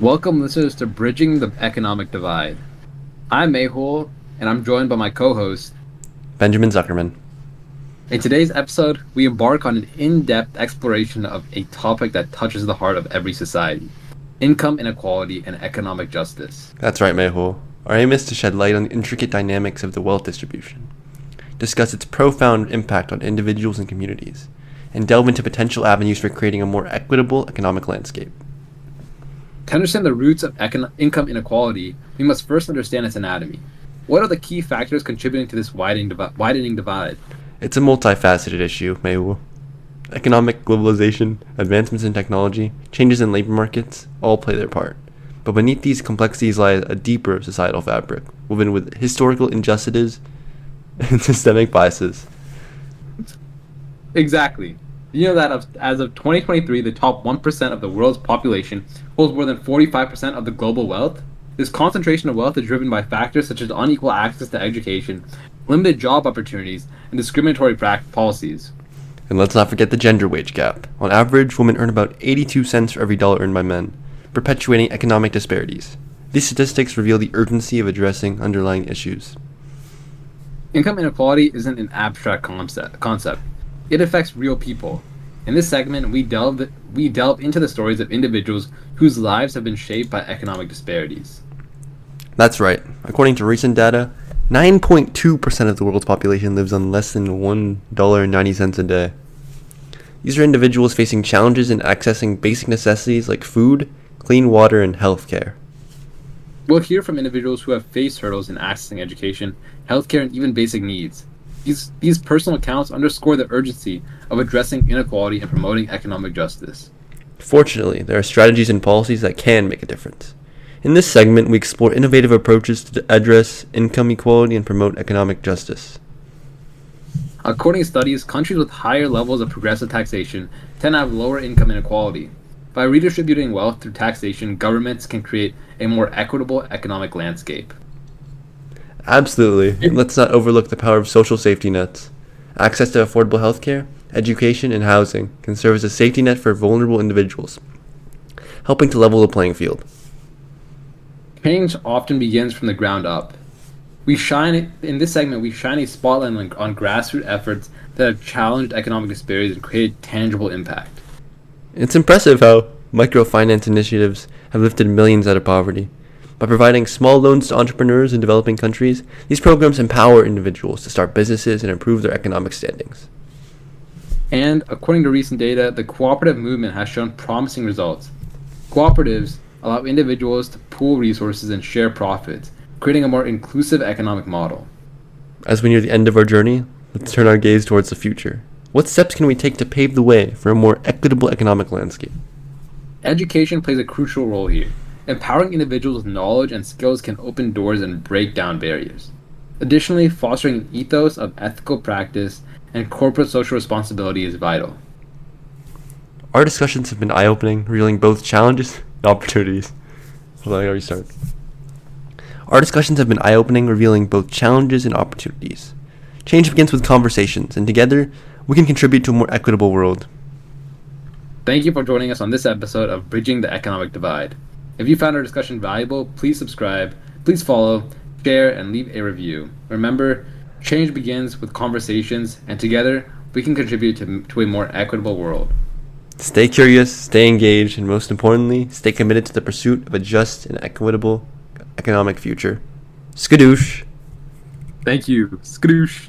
Welcome, listeners, to Bridging the Economic Divide. I'm Mehul, and I'm joined by my co host, Benjamin Zuckerman. In today's episode, we embark on an in depth exploration of a topic that touches the heart of every society income inequality and economic justice. That's right, Mehul. Our aim is to shed light on the intricate dynamics of the wealth distribution, discuss its profound impact on individuals and communities, and delve into potential avenues for creating a more equitable economic landscape. To understand the roots of econ- income inequality, we must first understand its anatomy. What are the key factors contributing to this widening, divi- widening divide? It's a multifaceted issue, Mehul. Economic globalization, advancements in technology, changes in labor markets all play their part. But beneath these complexities lies a deeper societal fabric, woven with historical injustices and systemic biases. Exactly. You know that as of 2023, the top 1% of the world's population holds more than 45% of the global wealth? This concentration of wealth is driven by factors such as unequal access to education, limited job opportunities, and discriminatory policies. And let's not forget the gender wage gap. On average, women earn about 82 cents for every dollar earned by men, perpetuating economic disparities. These statistics reveal the urgency of addressing underlying issues. Income inequality isn't an abstract concept. concept. It affects real people. In this segment, we delve we delve into the stories of individuals whose lives have been shaped by economic disparities. That's right. According to recent data, 9.2% of the world's population lives on less than $1.90 a day. These are individuals facing challenges in accessing basic necessities like food, clean water, and health care. We'll hear from individuals who have faced hurdles in accessing education, healthcare, and even basic needs. These, these personal accounts underscore the urgency of addressing inequality and promoting economic justice. Fortunately, there are strategies and policies that can make a difference. In this segment, we explore innovative approaches to address income equality and promote economic justice. According to studies, countries with higher levels of progressive taxation tend to have lower income inequality. By redistributing wealth through taxation, governments can create a more equitable economic landscape. Absolutely. And let's not overlook the power of social safety nets. Access to affordable healthcare, education, and housing can serve as a safety net for vulnerable individuals, helping to level the playing field. Change often begins from the ground up. We shine in this segment. We shine a spotlight on, on grassroots efforts that have challenged economic disparities and created tangible impact. It's impressive how microfinance initiatives have lifted millions out of poverty. By providing small loans to entrepreneurs in developing countries, these programs empower individuals to start businesses and improve their economic standings. And according to recent data, the cooperative movement has shown promising results. Cooperatives allow individuals to pool resources and share profits, creating a more inclusive economic model. As we near the end of our journey, let's turn our gaze towards the future. What steps can we take to pave the way for a more equitable economic landscape? Education plays a crucial role here. Empowering individuals with knowledge and skills can open doors and break down barriers. Additionally, fostering an ethos of ethical practice and corporate social responsibility is vital. Our discussions have been eye opening, revealing both challenges and opportunities. Hold on, I gotta restart. Our discussions have been eye opening, revealing both challenges and opportunities. Change begins with conversations, and together, we can contribute to a more equitable world. Thank you for joining us on this episode of Bridging the Economic Divide. If you found our discussion valuable, please subscribe, please follow, share, and leave a review. Remember, change begins with conversations, and together we can contribute to, to a more equitable world. Stay curious, stay engaged, and most importantly, stay committed to the pursuit of a just and equitable economic future. Skadoosh! Thank you. Skadoosh!